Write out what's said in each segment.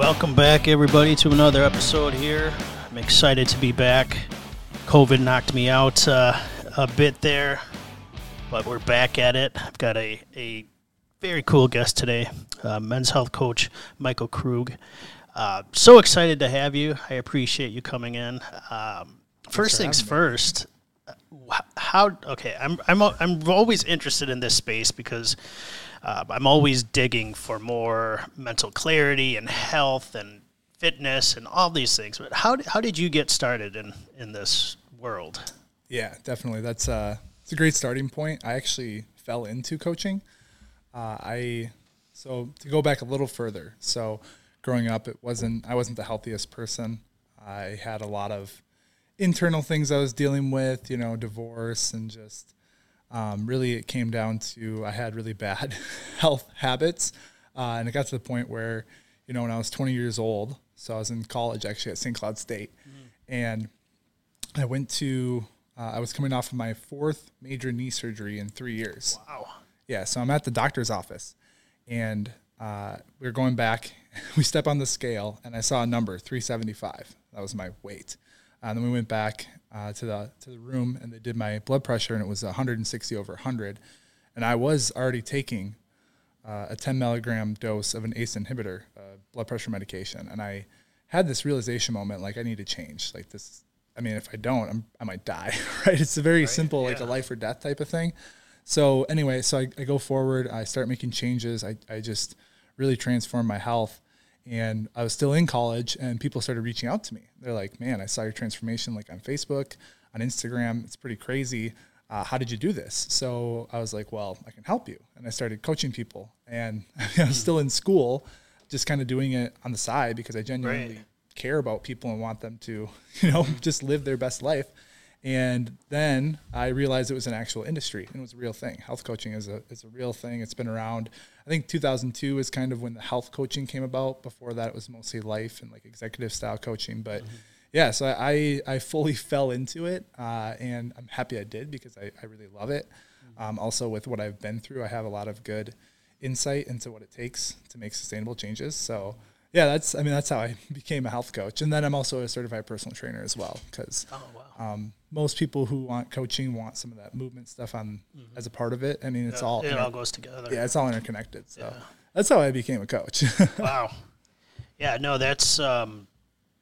welcome back, everybody, to another episode here. I'm excited to be back. COVID knocked me out uh, a bit there, but we're back at it. I've got a, a very cool guest today, uh, men's health coach Michael Krug. Uh, so excited to have you. I appreciate you coming in. Um, first things first. uh, How okay? I'm I'm I'm always interested in this space because uh, I'm always digging for more mental clarity and health and fitness and all these things. But how how did you get started in in this world? Yeah, definitely. That's uh, it's a great starting point. I actually fell into coaching. Uh, I so to go back a little further. So growing up, it wasn't I wasn't the healthiest person. I had a lot of internal things I was dealing with, you know, divorce and just um, really it came down to I had really bad health habits, uh, and it got to the point where you know when I was 20 years old, so I was in college actually at St. Cloud State, and I went to uh, I was coming off of my fourth major knee surgery in three years. Wow. Yeah, so I'm at the doctor's office, and uh, we were going back. We step on the scale, and I saw a number 375. That was my weight. And then we went back uh, to the to the room, and they did my blood pressure, and it was 160 over 100. And I was already taking uh, a 10 milligram dose of an ACE inhibitor, uh, blood pressure medication, and I had this realization moment, like I need to change. Like this, I mean, if I don't, I'm, I might die. Right? It's a very simple, like a life or death type of thing. So anyway, so I, I go forward, I start making changes. I, I just really transform my health. And I was still in college and people started reaching out to me. They're like, man, I saw your transformation like on Facebook, on Instagram. It's pretty crazy. Uh, how did you do this? So I was like, well, I can help you. And I started coaching people. And I was still in school, just kind of doing it on the side because I genuinely Right. care about people and want them to, you know, just live their best life. And then I realized it was an actual industry and it was a real thing. Health coaching is a is a real thing. It's been around. I think 2002 is kind of when the health coaching came about. Before that, it was mostly life and like executive style coaching. But yeah, so I I fully fell into it, uh, and I'm happy I did because I, I really love it. Um, also, with what I've been through, I have a lot of good insight into what it takes to make sustainable changes. So yeah, that's I mean that's how I became a health coach, and then I'm also a certified personal trainer as well because Oh wow. um, most people who want coaching want some of that movement stuff on as a part of it. I mean, it's all it inter- all goes together. yeah, it's all interconnected. So that's how I became a coach. Wow. Yeah, no, that's um,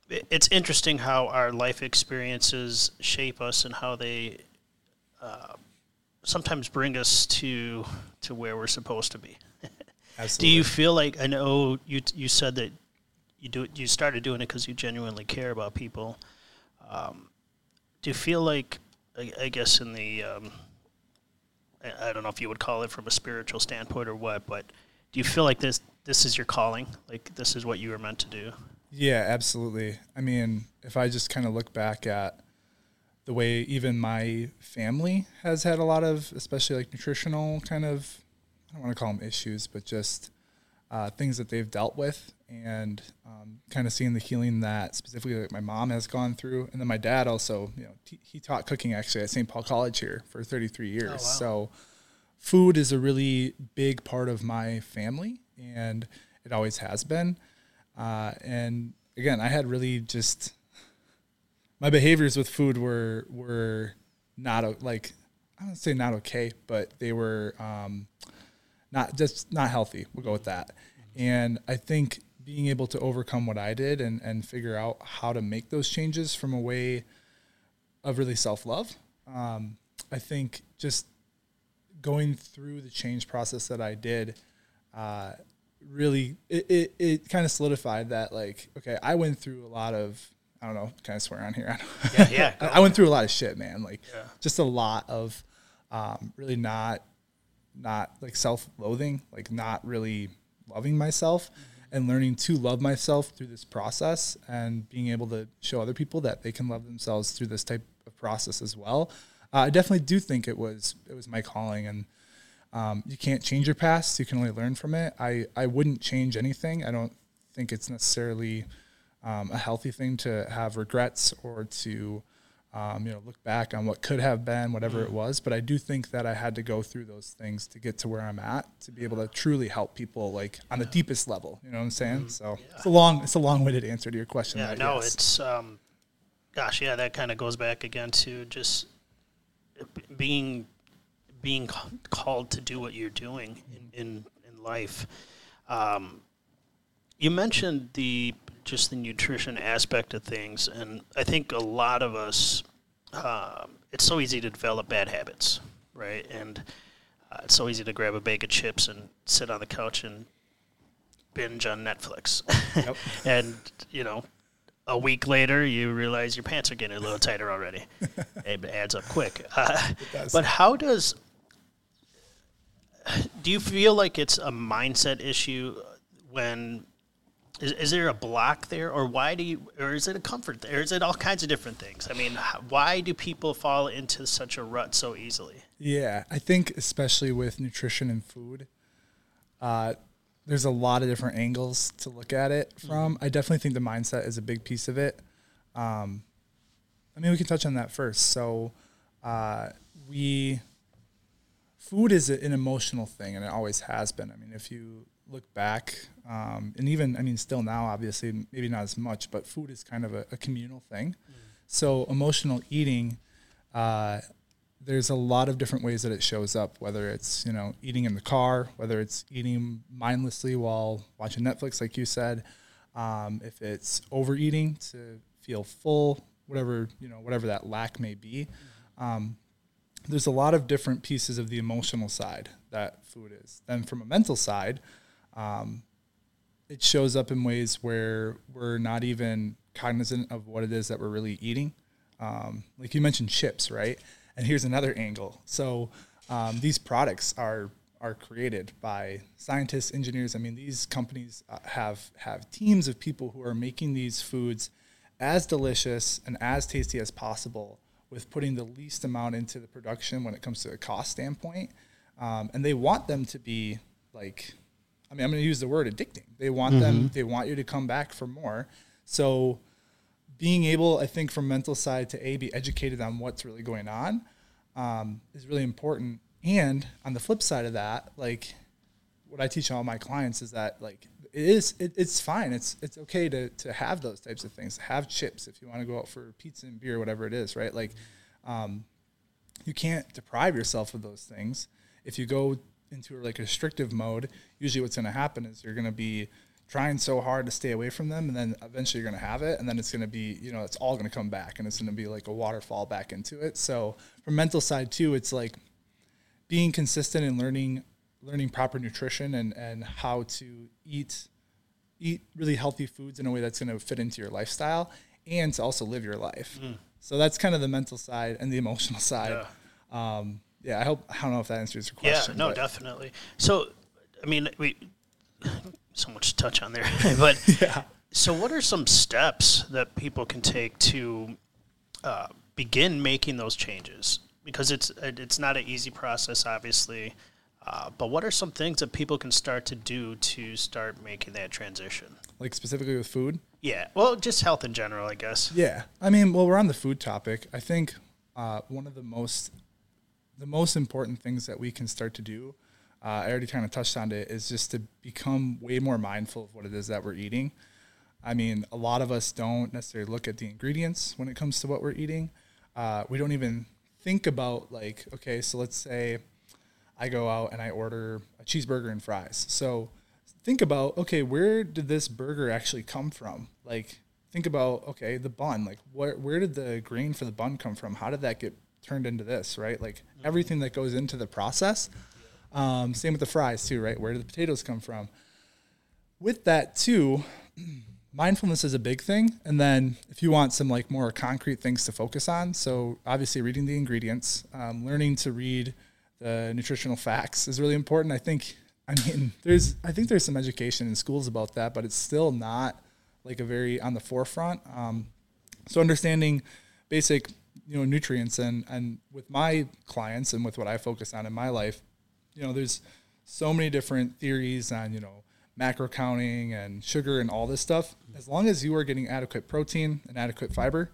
it- it's interesting how our life experiences shape us and how they uh, sometimes bring us to to where we're supposed to be. Do you feel like I know you you said that you do you started doing it because you genuinely care about people? Um, do you feel like I, I guess in the um, I, I don't know if you would call it from a spiritual standpoint or what, but do you feel like this this is your calling? Like this is what you were meant to do? Yeah, absolutely. I mean, if I just kind of look back at the way even my family has had a lot of, especially like nutritional kind of, I don't want to call them issues, but just uh, things that they've dealt with, and um, kind of seeing the healing that specifically like my mom has gone through, and then my dad also, you know, t- he taught cooking actually at St. Paul College here for 33 years. So food is a really big part of my family, and it always has been. Uh, and again, I had really just my behaviors with food were were not like I don't say not okay, but they were um, not just not healthy. We'll go with that. And I think being able to overcome what I did and and figure out how to make those changes from a way of really self love. Um, I think just going through the change process that I did, uh, really it, it, it kind of solidified that like okay I went through a lot of I don't know kind of swear on here Yeah, yeah, I, I went through a lot of shit man like just a lot of um, really not not like self-loathing like not really loving myself and learning to love myself through this process and being able to show other people that they can love themselves through this type of process as well uh, I definitely do think it was it was my calling and um, you can't change your past. You can only learn from it. I, I wouldn't change anything. I don't think it's necessarily um, a healthy thing to have regrets or to um, you know, look back on what could have been, whatever it was. But I do think that I had to go through those things to get to where I'm at to be able to truly help people, like on the deepest level. You know what I'm saying? So it's a long, it's a long-winded answer to your question. Yeah, there, no, yes. it's um, gosh, yeah, that kind of goes back again to just being being called to do what you're doing in in, in life. Um, you mentioned the just the nutrition aspect of things, and I think a lot of us, um, it's so easy to develop bad habits, right? And uh, it's so easy to grab a bag of chips and sit on the couch and binge on Netflix. Yep. and you know, a week later, you realize your pants are getting a little tighter already. it adds up quick. Uh, but how does? Do you feel like it's a mindset issue when? Is, is there a block there, or why do you, or is it a comfort there? Is it all kinds of different things? I mean, why do people fall into such a rut so easily? Yeah, I think especially with nutrition and food, uh, there's a lot of different angles to look at it from. I definitely think the mindset is a big piece of it. Um, I mean, we can touch on that first. So, uh, we food is an emotional thing, and it always has been. I mean, if you look back, um, and even I mean, still now, obviously, maybe not as much, but food is kind of a, a communal thing. So, emotional eating. Uh, there's a lot of different ways that it shows up whether it's you know eating in the car whether it's eating mindlessly while watching netflix like you said um, if it's overeating to feel full whatever you know whatever that lack may be um, there's a lot of different pieces of the emotional side that food is then from a mental side um, it shows up in ways where we're not even cognizant of what it is that we're really eating um, like you mentioned chips right and here's another angle. So um, these products are are created by scientists, engineers. I mean, these companies uh, have have teams of people who are making these foods as delicious and as tasty as possible, with putting the least amount into the production when it comes to a cost standpoint. Um, and they want them to be like, I mean, I'm going to use the word addicting. They want them. They want you to come back for more. So being able, I think, from mental side to a be educated on what's really going on um, is really important. And on the flip side of that, like what I teach all my clients is that like it is it, it's fine. It's it's okay to to have those types of things. Have chips if you want to go out for pizza and beer, whatever it is, right? Like um, you can't deprive yourself of those things. If you go into like a restrictive mode, usually what's going to happen is you're going to be trying so hard to stay away from them and then eventually you're going to have it and then it's going to be you know it's all going to come back and it's going to be like a waterfall back into it. So from mental side too it's like being consistent and learning learning proper nutrition and and how to eat eat really healthy foods in a way that's going to fit into your lifestyle and to also live your life. So that's kind of the mental side and the emotional side. Um, yeah i hope i don't know if that answers your question yeah, no, but- definitely. So, I mean, we so much to touch on there, but yeah so what are some steps that people can take to uh, begin making those changes? Because it's it's not an easy process, obviously. Uh, but what are some things that people can start to do to start making that transition? like specifically with food Yeah, well, just health in general, I guess. Yeah, I mean, well, we're on the food topic. I think uh, one of the most the most important things that we can start to do, uh, I already kind of touched on it, is just to become way more mindful of what it is that we're eating. I mean, a lot of us don't necessarily look at the ingredients when it comes to what we're eating. Uh, we don't even think about like, okay, so let's say I go out and I order a cheeseburger and fries. So think about, okay, where did this burger actually come from? Like, think about, okay, the bun. Like, where where did the grain for the bun come from? How did that get turned into this? Right? Like everything that goes into the process. Um, same with the fries too, right? Where do the potatoes come from? With that too, mindfulness is a big thing. And then if you want some like more concrete things to focus on, so obviously reading the ingredients, um, learning to read the nutritional facts is really important. I think, I mean, there's, I think there's some education in schools about that, but it's still not like a very on the forefront. Um, so understanding basic, you know, nutrients and, and with my clients and with what I focus on in my life, you know, there's so many different theories on, you know, macro counting and sugar and all this stuff. As long as you are getting adequate protein and adequate fiber,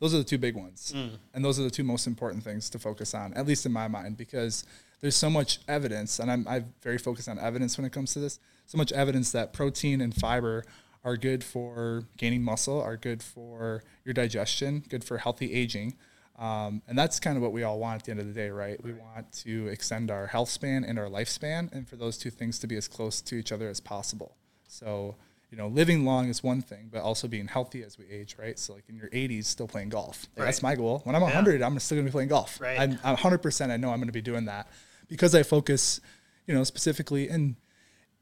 Those are the two big ones. Mm. And those are the two most important things to focus on, at least in my mind, because there's so much evidence, and I'm, I'm very focused on evidence when it comes to this, so much evidence that protein and fiber are good for gaining muscle, are good for your digestion, good for healthy aging. Um, and that's kind of what we all want at the end of the day, right? We want to extend our health span and our lifespan, and for those two things to be as close to each other as possible. So, you know, living long is one thing, but also being healthy as we age, right? So, like in your 80s, still playing golf. Like, That's my goal. When I'm 100, I'm still gonna be playing golf. Right. I'm, I'm 100%. I know I'm gonna be doing that because I focus, you know, specifically and.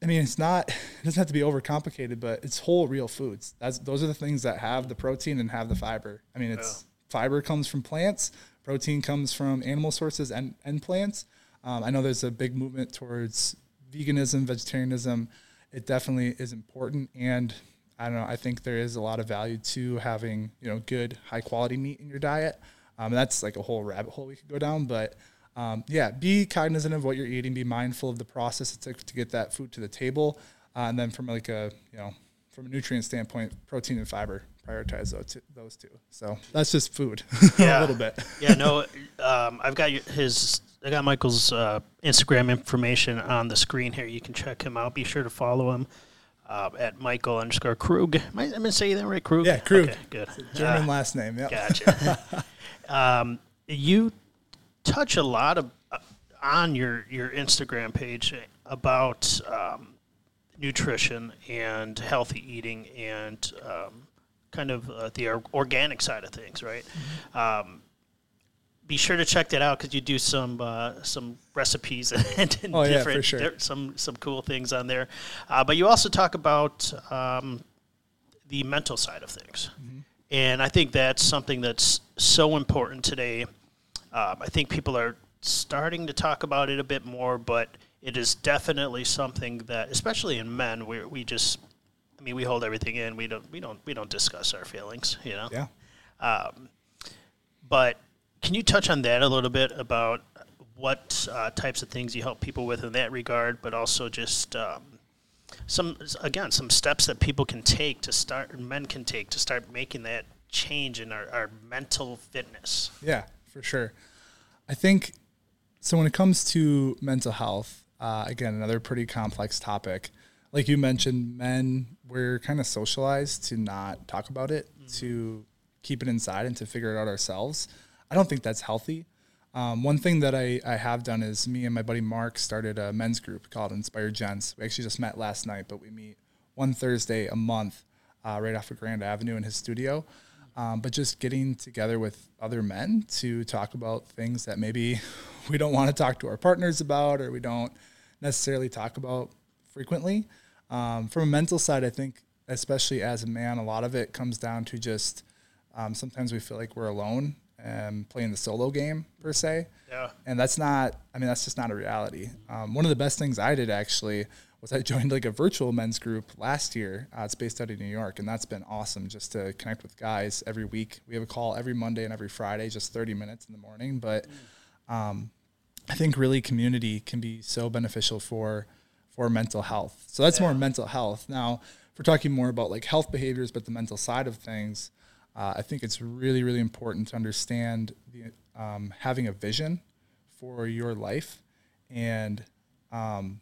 I mean, it's not. It doesn't have to be overcomplicated, but it's whole, real foods. That's those are the things that have the protein and have the fiber. I mean, it's fiber comes from plants, protein comes from animal sources and and plants. Um, I know there's a big movement towards veganism, vegetarianism. It definitely is important, and I don't know. I think there is a lot of value to having you know good, high quality meat in your diet. Um, that's like a whole rabbit hole we could go down, but um, yeah, be cognizant of what you're eating. Be mindful of the process it took to get that food to the table, uh, and then from like a you know from a nutrient standpoint, protein and fiber prioritize those two. Those two. So that's just food Yeah. a little bit. yeah, no, um, I've got his. I got Michael's uh, Instagram information on the screen here. You can check him out. Be sure to follow him uh, at Michael underscore Krug. Am I, am gonna say that right? Krug. Yeah, Krug. Okay, good. German Uh, last name. Yeah. Gotcha. um, you touch a lot of uh, on your your Instagram page about um, nutrition and healthy eating and um, kind of uh, the organic side of things, right? Mm-hmm. Um, be sure to check that out because you do some uh, some recipes and, and Oh, yeah, different sure. there- some some cool things on there. Uh, but you also talk about um, the mental side of things. And I think that's something that's so important today. Um, I think people are starting to talk about it a bit more, but it is definitely something that, especially in men, we we just, I mean, we hold everything in. We don't we don't we don't discuss our feelings, you know. Yeah. Um, But can you touch on that a little bit about what uh, types of things you help people with in that regard, but also just um, some again some steps that people can take to start, men can take to start making that change in our, our mental fitness. Yeah, for sure. I think so. When it comes to mental health, uh, again, another pretty complex topic. Like you mentioned, men we're kind of socialized to not talk about it, to keep it inside, and to figure it out ourselves. I don't think that's healthy. Um, one thing that I, I have done is me and my buddy Mark started a men's group called Inspired Gents. We actually just met last night, but we meet one Thursday a month uh, right off of Grand Avenue in his studio. Um, but just getting together with other men to talk about things that maybe we don't want to talk to our partners about or we don't necessarily talk about frequently. Um, from a mental side, I think, especially as a man, a lot of it comes down to just um, sometimes we feel like we're alone and playing the solo game per se. Yeah. And that's not, I mean, that's just not a reality. Um, one of the best things I did actually was I joined like a virtual men's group last year. Uh, it's based out of New York, and that's been awesome just to connect with guys every week. We have a call every Monday and every Friday, just 30 minutes in the morning. But um, I think really community can be so beneficial for for mental health. So that's more mental health. Now, if we're talking more about like health behaviors, but the mental side of things, uh, I think it's really really important to understand the um, having a vision for your life and um,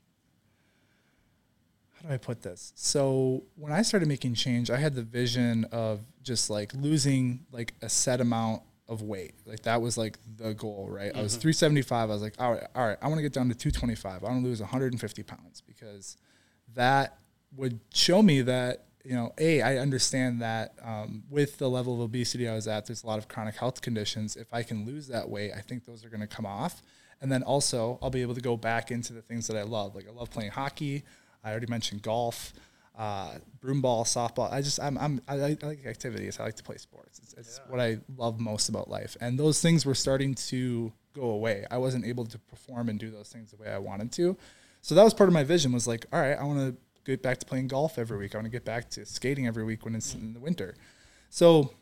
how do I put this? So when I started making change, I had the vision of just like losing like a set amount of weight. Like that was like the goal, right? I was 375. I was like, all right, all right, I want to get down to 225. I want to lose 150 pounds because that would show me that you know, a I understand that um, with the level of obesity I was at, there's a lot of chronic health conditions. If I can lose that weight, I think those are going to come off, and then also I'll be able to go back into the things that I love. Like I love playing hockey. I already mentioned golf, uh, broomball, softball. I just I'm, I'm I, like, I like activities. I like to play sports. It's, it's what I love most about life, and those things were starting to go away. I wasn't able to perform and do those things the way I wanted to. So that was part of my vision. Was like, all right, I want to get back to playing golf every week. I want to get back to skating every week when it's in the winter. So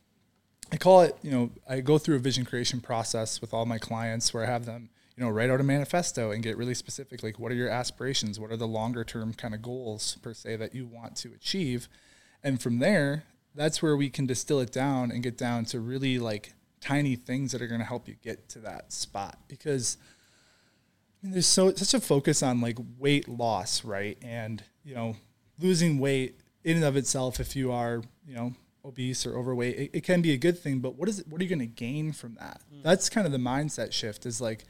I call it, you know, I go through a vision creation process with all my clients where I have them, you know, write out a manifesto and get really specific. Like, what are your aspirations? What are the longer term kind of goals per se that you want to achieve? And from there, that's where we can distill it down and get down to really like tiny things that are going to help you get to that spot because I mean, there's so such a focus on like weight loss, right? And you know, losing weight in and of itself, if you are you know obese or overweight, it, it can be a good thing. But what is it? What are you going to gain from that? Mm. That's kind of the mindset shift. Is like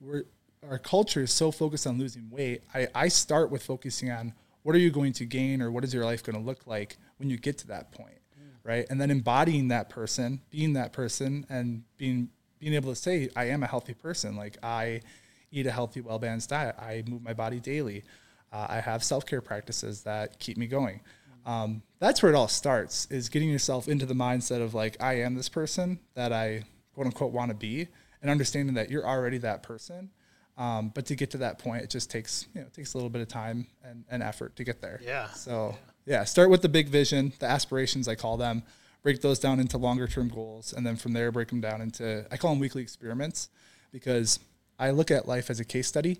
we're our culture is so focused on losing weight. I, I start with focusing on what are you going to gain or what is your life going to look like when you get to that point, mm. right? And then embodying that person, being that person, and being being able to say I am a healthy person. Like I eat a healthy, well balanced diet. I move my body daily. Uh, I have self care practices that keep me going. Um, that's where it all starts is getting yourself into the mindset of like I am this person that I quote unquote want to be, and understanding that you're already that person. Um, but to get to that point, it just takes you know it takes a little bit of time and, and effort to get there. Yeah. So yeah, start with the big vision, the aspirations I call them. Break those down into longer term goals, and then from there break them down into I call them weekly experiments because I look at life as a case study.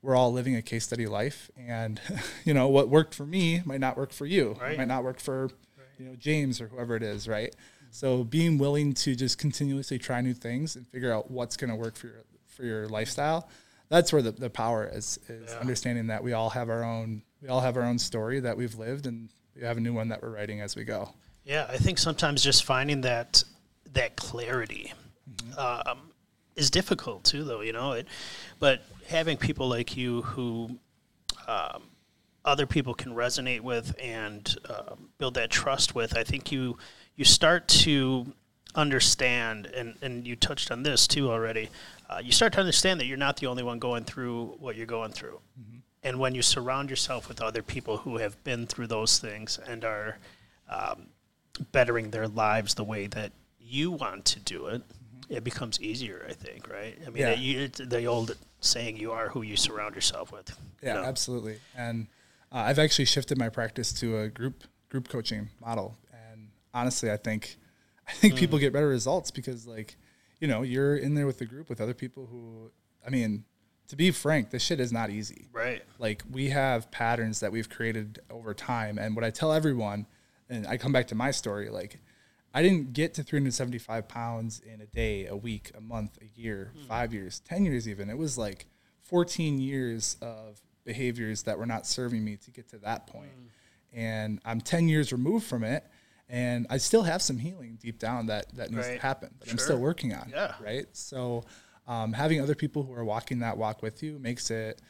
We're all living a case study life, and you know what worked for me might not work for you. Right. Might not work for you know James or whoever it is, right? So being willing to just continuously try new things and figure out what's going to work for your for your lifestyle. That's where the, the power is is yeah. understanding that we all have our own we all have our own story that we've lived and we have a new one that we're writing as we go. Yeah, I think sometimes just finding that that clarity mm-hmm. um, is difficult too, though. You know it, but having people like you who um, other people can resonate with and uh, build that trust with, I think you you start to understand, and and you touched on this too already. Uh, you start to understand that you're not the only one going through what you're going through. Mm-hmm. And when you surround yourself with other people who have been through those things and are um, bettering their lives the way that you want to do it, it becomes easier. I think, right? I mean, yeah. you, the old saying, "You are who you surround yourself with." Yeah, know? absolutely. And uh, I've actually shifted my practice to a group group coaching model, honestly, I think I think mm. people get better results because, like, you know, you're in there with the group with other people who, I mean, to be frank, this shit is not easy. Right. Like we have patterns that we've created over time, and what I tell everyone, and I come back to my story, like I didn't get to 375 pounds in a day, a week, a month, a year, mm. five years, 10 years, even. It was like 14 years of behaviors that were not serving me to get to that point. Mm. And I'm 10 years removed from it. And I still have some healing deep down that, that needs right. to happen that sure. I'm still working on. Yeah. Right. So um, having other people who are walking that walk with you makes it,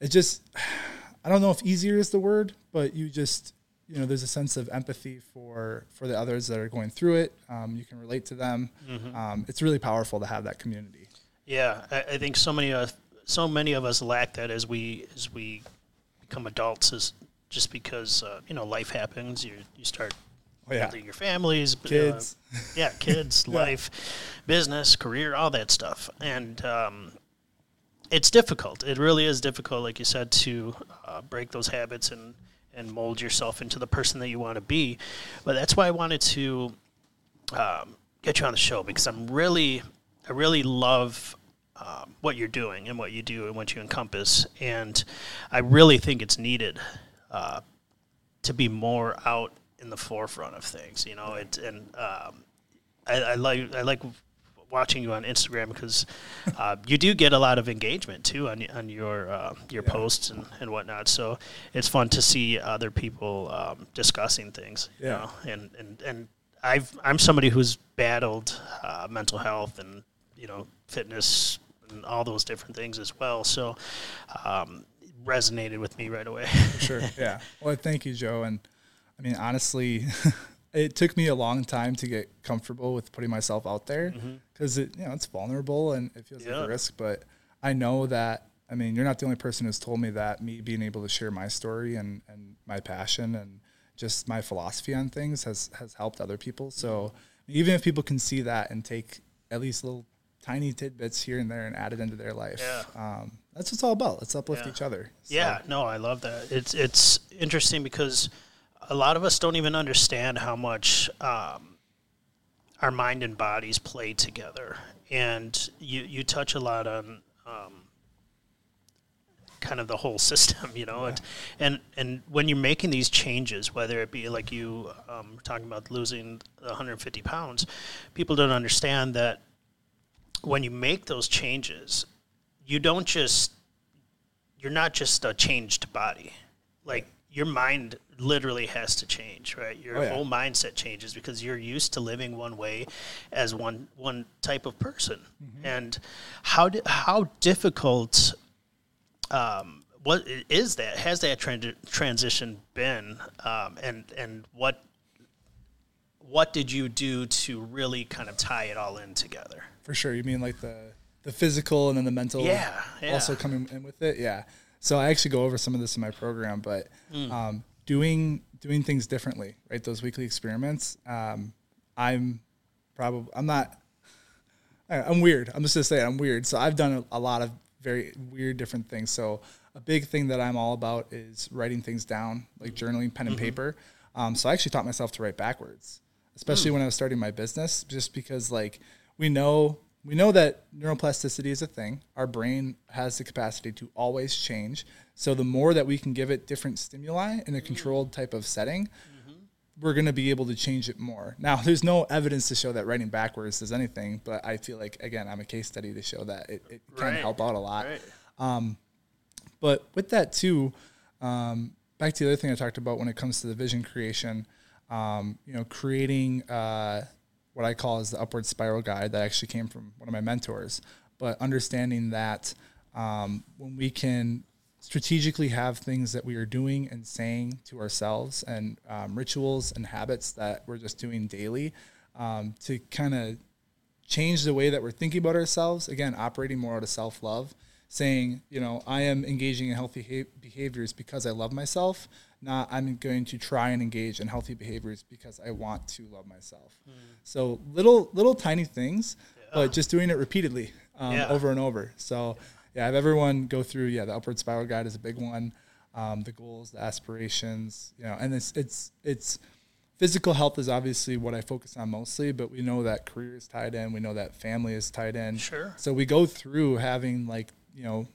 it just, I don't know if easier is the word, but you just, you know there's a sense of empathy for for the others that are going through it um, you can relate to them mm-hmm. um, it's really powerful to have that community yeah I, I, think so many of so many of us lack that as we as we become adults is just because uh, you know life happens you you start yeah. building your families uh, kids uh, yeah kids yeah. life business career all that stuff and um, it's difficult it really is difficult like you said to uh, break those habits and and mold yourself into the person that you want to be. But that's why I wanted to um, get you on the show because I'm really, I really love um, what you're doing and what you do and what you encompass, and I really think it's needed uh, to be more out in the forefront of things. You know, it and um, I, I like I like watching you on Instagram because uh, you do get a lot of engagement too on on your uh, your yeah. posts and, and whatnot. So it's fun to see other people um, discussing things. Yeah. You know? And and and I've I'm somebody who's battled uh, mental health and you know fitness and all those different things as well. So um, resonated with me right away. sure. Yeah. Well, thank you, Joe. And I mean, honestly, it took me a long time to get comfortable with putting myself out there because mm-hmm. it you know it's vulnerable and it feels yeah. like a risk but i know that i mean you're not the only person who's told me that me being able to share my story and and my passion and just my philosophy on things has has helped other people so mm-hmm. even if people can see that and take at least little tiny tidbits here and there and add it into their life yeah. Um, that's what it's all about let's uplift yeah. each other so. yeah no i love that it's it's interesting because a lot of us don't even understand how much um, our mind and bodies play together. And you, you touch a lot on um, kind of the whole system, you know. And and and when you're making these changes, whether it be like you um, talking about losing 150 pounds, people don't understand that when you make those changes, you don't just you're not just a changed body. Like your mind literally has to change, right? Your Oh, yeah. whole mindset changes because you're used to living one way as one one type of person. Mm-hmm. And how di- how difficult um, what is that? Has that tran- transition been? Um, and and what what did you do to really kind of tie it all in together? For sure. You mean like the the physical and then the mental Yeah, yeah. also coming in with it? Yeah. So I actually go over some of this in my program, but Mm. um, doing doing things differently, right? Those weekly experiments. Um, I'm probably I'm not I'm weird. I'm just gonna say it, I'm weird. So I've done a, a lot of very weird different things. So a big thing that I'm all about is writing things down, like journaling, pen and paper. Um, so I actually taught myself to write backwards, especially when I was starting my business, just because like we know we know that neuroplasticity is a thing. Our brain has the capacity to always change. So the more that we can give it different stimuli in a controlled type of setting, we're going to be able to change it more. Now, there's no evidence to show that writing backwards does anything, but I feel like, again, I'm a case study to show that it, it can Right. help out a lot. Right. But with that, too, um, back to the other thing I talked about when it comes to the vision creation, um, you know, creating uh, what I call as the upward spiral guide that actually came from one of my mentors, but understanding that um, when we can strategically have things that we are doing and saying to ourselves and um, rituals and habits that we're just doing daily um, to kind of change the way that we're thinking about ourselves. Again operating more out of self-love saying you know i am engaging in healthy ha- behaviors because i love myself not i'm going to try and engage in healthy behaviors because i want to love myself. So little little tiny things but just doing it repeatedly um, Yeah. over and over. So yeah have everyone go through yeah the upward spiral guide is a big one um, the goals the aspirations you know and it's it's it's physical health is obviously what I focus on mostly, but we know that career is tied in. We know that family is tied in. Sure. So we go through having like, you know,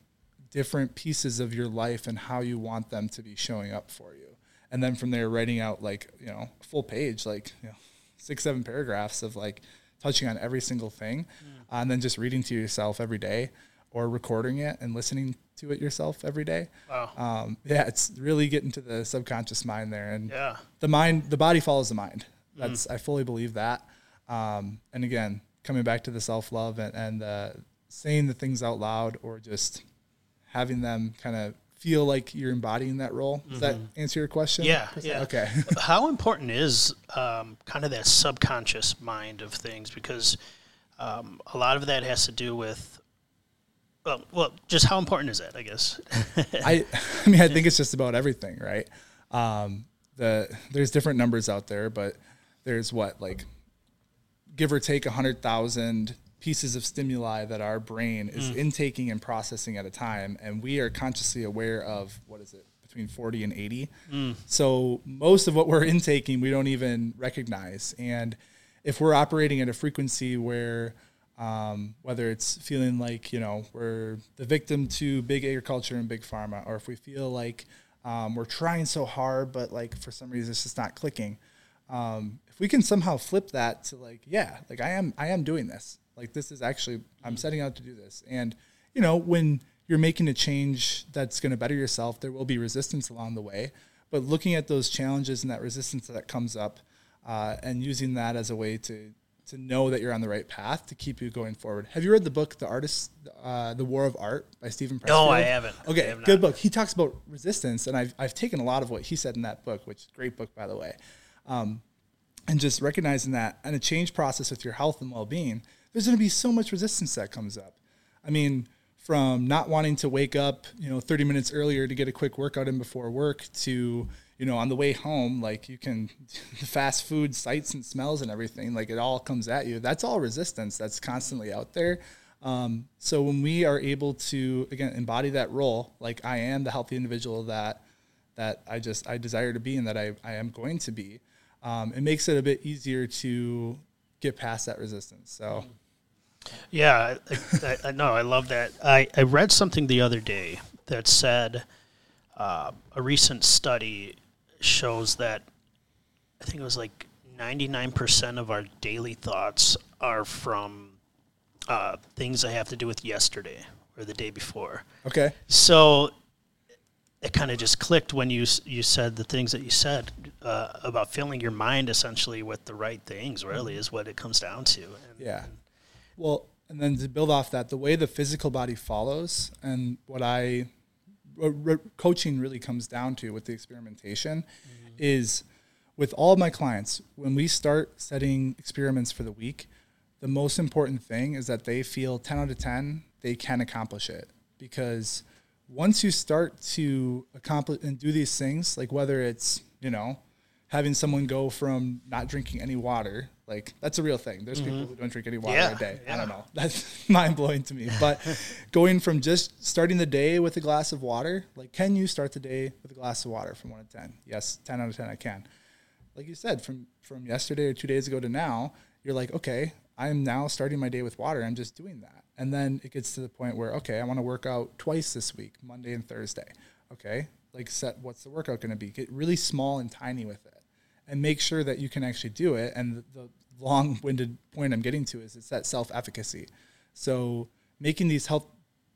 different pieces of your life and how you want them to be showing up for you. And then from there, writing out like, you know, full page, like, you know, six, seven paragraphs of like touching on every single thing. Uh, and then just reading to yourself every day or recording it and listening to it yourself every day. Wow. Um, yeah, it's really getting to the subconscious mind there. And Yeah. the mind the body follows the mind that's i fully believe that um, and again coming back to the self-love and, and uh, saying the things out loud or just having them kind of feel like you're embodying that role does that answer your question Yeah, yeah. okay How important is um, kind of that subconscious mind of things? Because um, a lot of that has to do with, well, well, just how important is that? I guess. I, I mean, I think it's just about everything, right? Um, the there's different numbers out there, but there's what like give or take hundred thousand pieces of stimuli that our brain is intaking and processing at a time, and we are consciously aware of what is it between forty and eighty. So most of what we're intaking, we don't even recognize, and if we're operating at a frequency where um, whether it's feeling like you know we're the victim to big agriculture and big pharma, or if we feel like um, we're trying so hard, but like for some reason it's just not clicking. Um, if we can somehow flip that to like, yeah, like I am, I am doing this. Like this is actually, I'm setting out to do this. And you know, when you're making a change that's going to better yourself, there will be resistance along the way. But looking at those challenges and that resistance that comes up, uh, and using that as a way to to know that you're on the right path to keep you going forward. Have you read the book, The Artist, uh, The War of Art by Steven Pressfield? No, I haven't. I Okay, have good book. He talks about resistance, and I've, I've taken a lot of what he said in that book, which is a great book, by the way. Um, and just recognizing that and a change process with your health and well-being, there's going to be so much resistance that comes up. I mean, from not wanting to wake up, you know, 30 minutes earlier to get a quick workout in before work to, you know, on the way home, like you can, the fast food sights and smells and everything, like it all comes at you. That's all resistance that's constantly out there. Um, so when we are able to, again, embody that role, like I am the healthy individual that, that I just, I desire to be and that I, I am going to be, um, it makes it a bit easier to get past that resistance. So, Yeah, I, I, know. I love that. I, I read something the other day, that said uh, a recent study shows that I think it was like 99% of our daily thoughts are from uh, things that have to do with yesterday or the day before. Okay. So it kind of just clicked when you you said the things that you said uh, about filling your mind essentially with the right things. Really, is what it comes down to. And Yeah. Well, and then to build off that, the way the physical body follows, and what I what re- coaching really comes down to with the experimentation, mm-hmm. is with all of my clients when we start setting experiments for the week, the most important thing is that they feel ten out of ten they can accomplish it. Because once you start to accomplish and do these things, like whether it's you know having someone go from not drinking any water, like that's a real thing. There's people mm-hmm. who don't drink any water Yeah, a day. I don't know. That's mind blowing to me. But going from just starting the day with a glass of water, like can you start the day with a glass of water from one to ten? Yes, ten out of ten I can. Like you said, from from yesterday or two days ago to now, you're like, okay, I'm now starting my day with water. I'm just doing that. And then it gets to the point where, okay, I want to work out twice this week, Monday and Thursday. Okay. Like set what's the workout going to be? Get really small and tiny with it and make sure that you can actually do it. And the, long winded point I'm getting to is it's that self efficacy. So making these health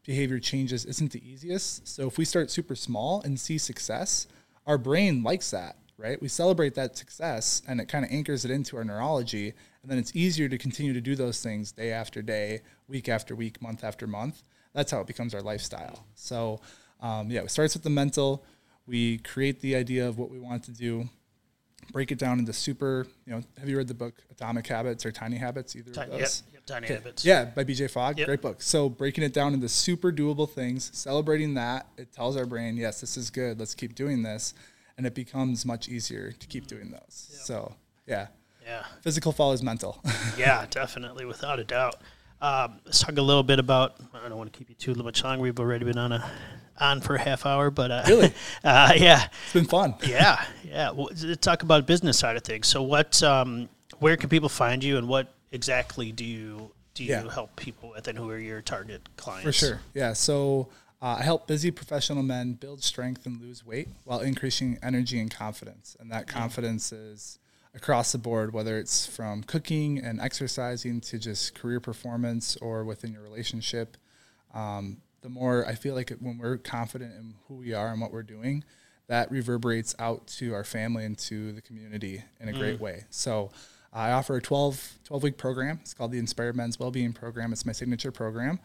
behavior changes isn't the easiest. So if we start super small and see success, our brain likes that, right? We celebrate that success and it kind of anchors it into our neurology. And then it's easier to continue to do those things day after day, week after week, month after month. That's how it becomes our lifestyle. So, um, yeah, it starts with the mental. We create the idea of what we want to do, break it down into super, you know, have you read the book Atomic Habits or Tiny Habits? Either Ti- of yep, those? yep, tiny Okay. habits. Yeah, by BJ Fogg. Yep. Great book. So breaking it down into super doable things, celebrating that, it tells our brain, yes, this is good. Let's keep doing this. And it becomes much easier to keep doing those. So yeah. yeah. Physical follows mental. Yeah, definitely, without a doubt. Um, let's talk a little bit about. I don't want to keep you too much longer. We've already been on a on for a half hour, but uh, Really? uh, yeah, it's been fun. yeah, yeah. Well, talk about business side of things. So, what, um, where can people find you, and what exactly do you do you Yeah. help people with, and who are your target clients? For sure. Yeah. So uh, I help busy professional men build strength and lose weight while increasing energy and confidence. And that confidence is across the board, whether it's from cooking and exercising to just career performance or within your relationship. Um, the more I feel like it, when we're confident in who we are and what we're doing, that reverberates out to our family and to the community in a great way. So I offer a 12, 12 week program. It's called the Inspired Men's Wellbeing Program. It's my signature program.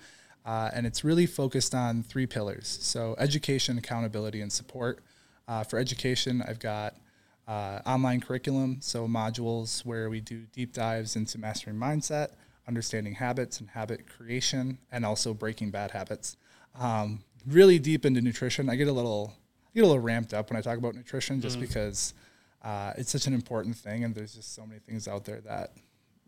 Uh, and it's really focused on three pillars. So education, accountability, and support. Uh, for education, I've got uh, online curriculum, so modules where we do deep dives into mastering mindset, understanding habits and habit creation, and also breaking bad habits. Um, really deep into nutrition. I get a little I get a little ramped up when I talk about nutrition, just because uh, it's such an important thing, and there's just so many things out there that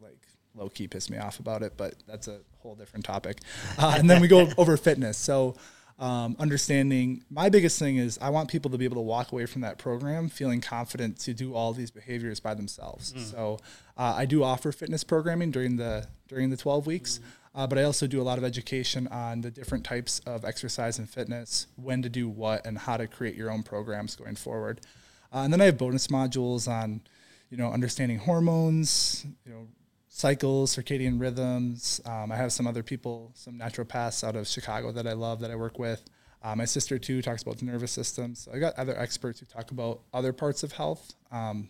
like low key piss me off about it. But that's a whole different topic. Uh, and then we go over fitness. So um, understanding my biggest thing is I want people to be able to walk away from that program feeling confident to do all these behaviors by themselves. So uh, I do offer fitness programming during the during the 12 weeks, uh, but I also do a lot of education on the different types of exercise and fitness, when to do what, and how to create your own programs going forward. Uh, and then I have bonus modules on, you know, understanding hormones, you know, cycles, circadian rhythms. Um, I have some other people, some naturopaths out of Chicago that I love that I work with. Uh, my sister too talks about the nervous system. So I got other experts who talk about other parts of health um,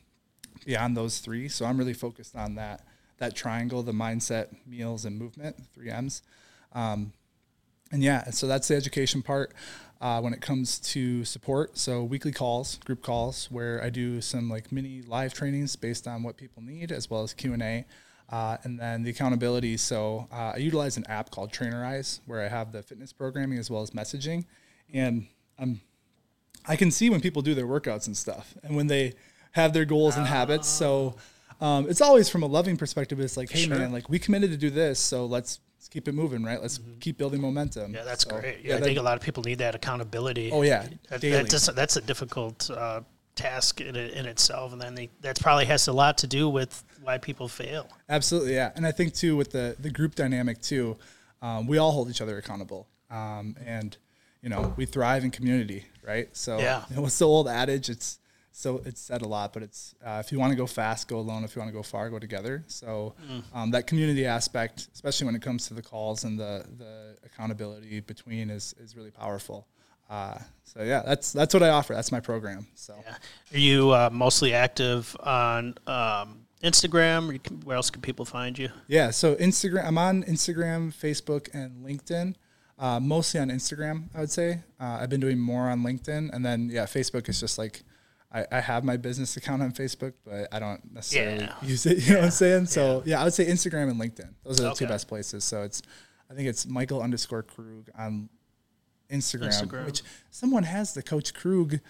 beyond those three. So I'm really focused on that that triangle: the mindset, meals, and movement. Three M's. Um, and yeah, so that's the education part. Uh, when it comes to support, so weekly calls, group calls, where I do some like mini live trainings based on what people need, as well as Q and A. Uh, and then the accountability. So uh, I utilize an app called Trainerize, where I have the fitness programming as well as messaging, and I'm I can see when people do their workouts and stuff, and when they have their goals and habits. So um, it's always from a loving perspective. It's like, hey Sure. man, like we committed to do this, so let's, let's keep it moving, right? Let's keep building momentum. Yeah, that's So, great. Yeah, I that- think a lot of people need that accountability. Oh yeah, That, daily. that's, just- that's a difficult uh, task in, in itself, and then they, that probably has a lot to do with why people fail. Absolutely, yeah. And I think too with the the group dynamic too, um, we all hold each other accountable. Um, and you know, we thrive in community, right? So Yeah. you know, what's the old adage? It's so it's said a lot, but it's uh, if you want to go fast, go alone. If you want to go far, go together. So Mm. um, that community aspect, especially when it comes to the calls and the the accountability between, is is really powerful. Uh, so yeah, that's that's what I offer. That's my program. So Yeah. Are you uh, mostly active on um, Instagram? Where else can people find you? Yeah, so Instagram. I'm on Instagram, Facebook, and LinkedIn. Uh, mostly on Instagram, I would say. Uh, I've been doing more on LinkedIn, and then yeah, Facebook is just like I, I have my business account on Facebook, but I don't necessarily Yeah. use it. You know what I'm saying? So yeah. I would say Instagram and LinkedIn. Those are the two best places. So it's I think it's Michael underscore Krug on Instagram, Instagram. which someone has the Coach Krug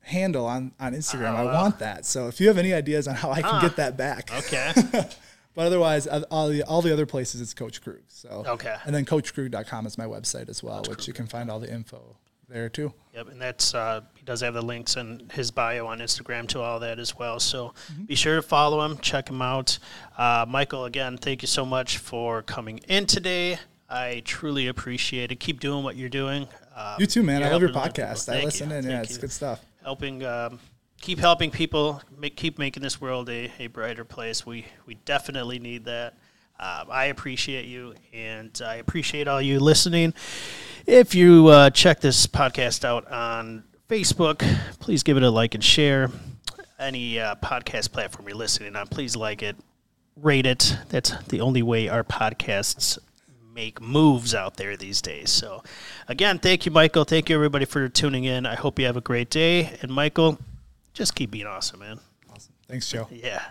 handle on on Instagram. I Oh. want that. So if you have any ideas on how I can Ah. get that back, Okay. but otherwise, uh, all the, all the other places it's Coach Krug. So Okay. and then CoachKrug.com is my website as well, which you can find all the info there too. Yep, and that's uh, he does have the links in his bio on Instagram to all that as well. So Mm-hmm. be sure to follow him, check him out. Uh, Michael, again, thank you so much for coming in today. I truly appreciate it. Keep doing what you're doing. Um, You too, man. I love your helping a lot of podcast. I listen you. in. Yeah, Thank it's you. good stuff. helping um, keep helping people make, keep making this world a, a brighter place we we definitely need that um, i appreciate you and i appreciate all you listening if you uh, check this podcast out on facebook please give it a like and share any uh, podcast platform you're listening on please like it rate it that's the only way our podcasts make moves out there these days. So, again, thank you, Michael. Thank you, everybody, for tuning in. I hope you have a great day. And, Michael, just keep being awesome, man. Awesome. Thanks, Joe. Yeah.